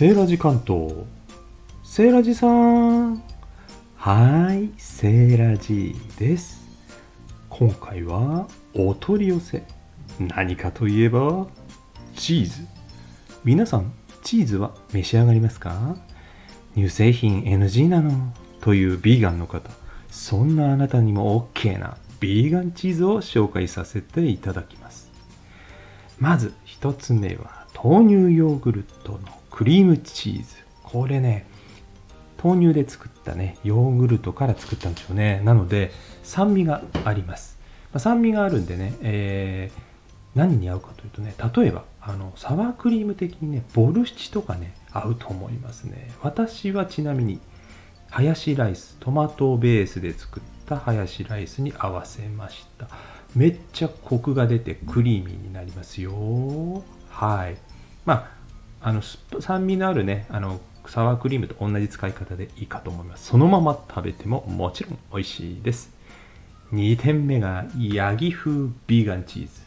セーラジ関東。セーラジさん。はいセーラジです。今回はお取り寄せ。何かといえばチーズ。皆さんチーズは召し上がりますか？乳製品 NG なの？というビーガンの方。そんなあなたにも OK なビーガンチーズを紹介させていただきます。まず1つ目は豆乳ヨーグルトのクリームチーズ。これね豆乳で作ったねヨーグルトから作ったんでしょうね。なので酸味があります、まあ、酸味があるんでね、えー、何に合うかというとね例えばあのサワークリーム的にねボルシチとかね合うと思いますね。私はちなみにハヤシライストマトベースで作ったハヤシライスに合わせました。めっちゃコクが出てクリーミーになりますよ。はい。まああの酸味のあるねあのサワークリームと同じ使い方でいいかと思います。そのまま食べてももちろん美味しいです。2点目がヤギ風ビーガンチーズ。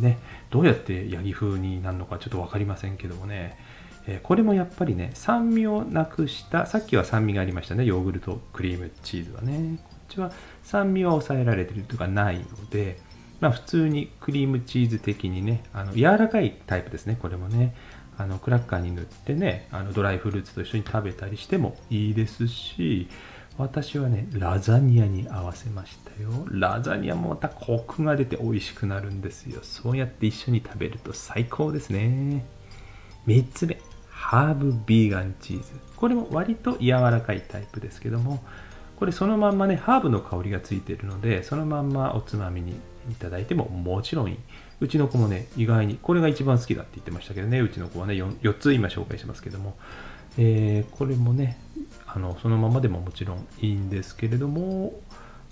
ねどうやってヤギ風になるのかちょっと分かりませんけどもね。えこれもやっぱりね酸味をなくしたさっきは酸味がありましたねヨーグルトクリームチーズはね。こっちは酸味は抑えられてるとかないのでまあ普通にクリームチーズ的にねあの柔らかいタイプですねこれもね。あのクラッカーに塗ってねあのドライフルーツと一緒に食べたりしてもいいですし私はねラザニアに合わせましたよ。ラザニアもまたコクが出て美味しくなるんですよ。そうやって一緒に食べると最高ですね。3つ目ハーブビーガンチーズ。これも割と柔らかいタイプですけどもこれそのまんまねハーブの香りがついてるのでそのまんまおつまみにいただいてももちろんいい。うちの子もね意外にこれが一番好きだって言ってましたけどね。うちの子はね 4, 4つ今紹介しますけども、えー、これもねあのそのままでももちろんいいんですけれども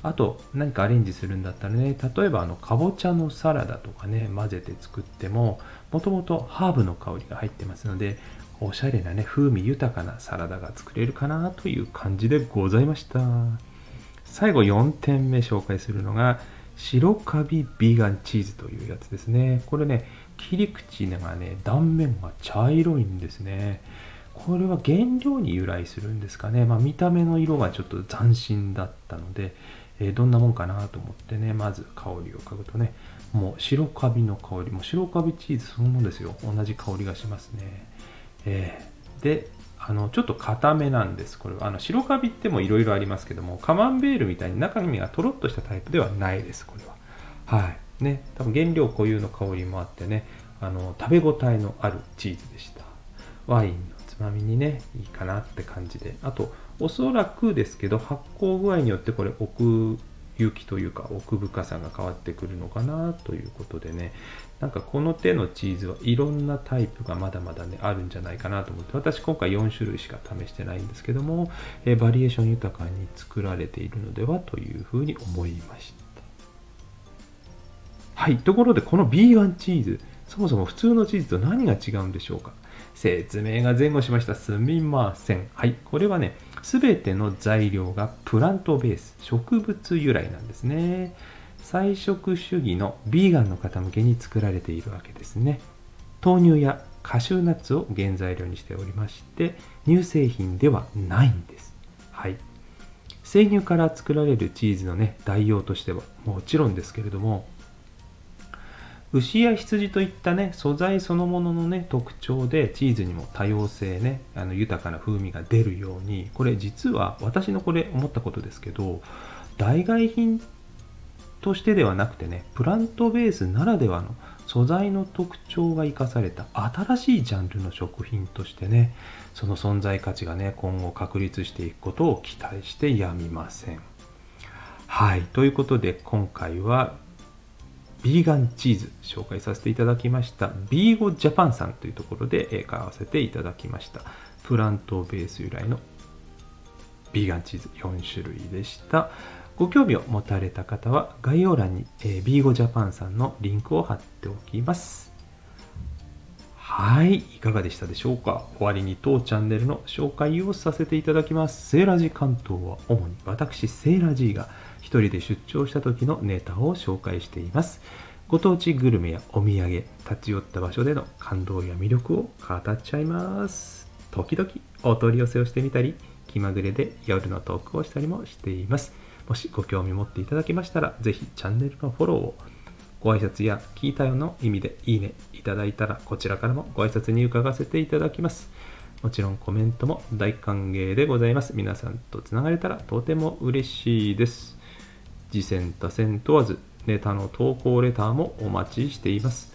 あと何かアレンジするんだったらね例えばあのかぼちゃのサラダとかね混ぜて作ってももともとハーブの香りが入ってますのでおしゃれなね、風味豊かなサラダが作れるかなという感じでございました。最後4点目紹介するのが、白カビビーガンチーズというやつですね。これね、切り口がね、断面が茶色いんですね。これは原料に由来するんですかね。まあ、見た目の色がちょっと斬新だったので、えー、どんなもんかなと思ってね、まず香りを嗅ぐとね、もう白カビの香り、もう白カビチーズそのものですよ。同じ香りがしますね。えー、であのちょっと固めなんですこれは。あの白カビってもいろいろありますけどもカマンベールみたいに中身がとろっとしたタイプではないですこれは。はい。ね。多分原料固有の香りもあってねあの食べ応えのあるチーズでした。ワインのつまみにねいいかなって感じで。あとおそらくですけど発酵具合によってこれ奥行きというか奥深さが変わってくるのかなということでね。なんかこの手のチーズはいろんなタイプがまだまだねあるんじゃないかなと思って。私今回4種類しか試してないんですけども、えバリエーション豊かに作られているのではというふうに思いました。はいところでこのビーガンチーズそもそも普通のチーズと何が違うんでしょうか？説明が前後しました。すみません。はいこれはね全ての材料がプラントベース植物由来なんですね。菜食主義のビーガンの方向けに作られているわけですね。豆乳やカシューナッツを原材料にしておりまして乳製品ではないんです。はい。生乳から作られるチーズのね代用としてはもちろんですけれども牛や羊といったね素材そのもののね特徴でチーズにも多様性ねあの豊かな風味が出るようにこれ実は私のこれ思ったことですけど代替品としてではなくてねプラントベースならではの素材の特徴が生かされた新しいジャンルの食品としてねその存在価値がね今後確立していくことを期待してやみません。はい。ということで今回はビーガンチーズ紹介させていただきました。ビーゴジャパンさんというところで買わせていただきました。プラントベース由来のビーガンチーズ4種類でした。ご興味を持たれた方は概要欄に、えー、ビーゴジャパンさんのリンクを貼っておきます。はいいかがでしたでしょうか？終わりに当チャンネルの紹介をさせていただきます。セーラジ関東は主に私セーラジーが人で出張した時のネタを紹介しています。ご当地グルメやお土産、立ち寄った場所での感動や魅力を語っちゃいます。時々お取り寄せをしてみたり気まぐれで夜のトークをしたりもしていますもしご興味持っていただけましたらぜひチャンネルのフォローをご挨拶や聞いたよの意味でいいねいただいたらこちらからもご挨拶に伺わせていただきますもちろんコメントも大歓迎でございます皆さんとつながれたらとても嬉しいです次戦打戦問わずネタの投稿レターもお待ちしています。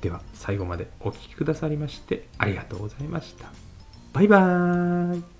では最後までお聴きくださりましてありがとうございました。バイバーイ。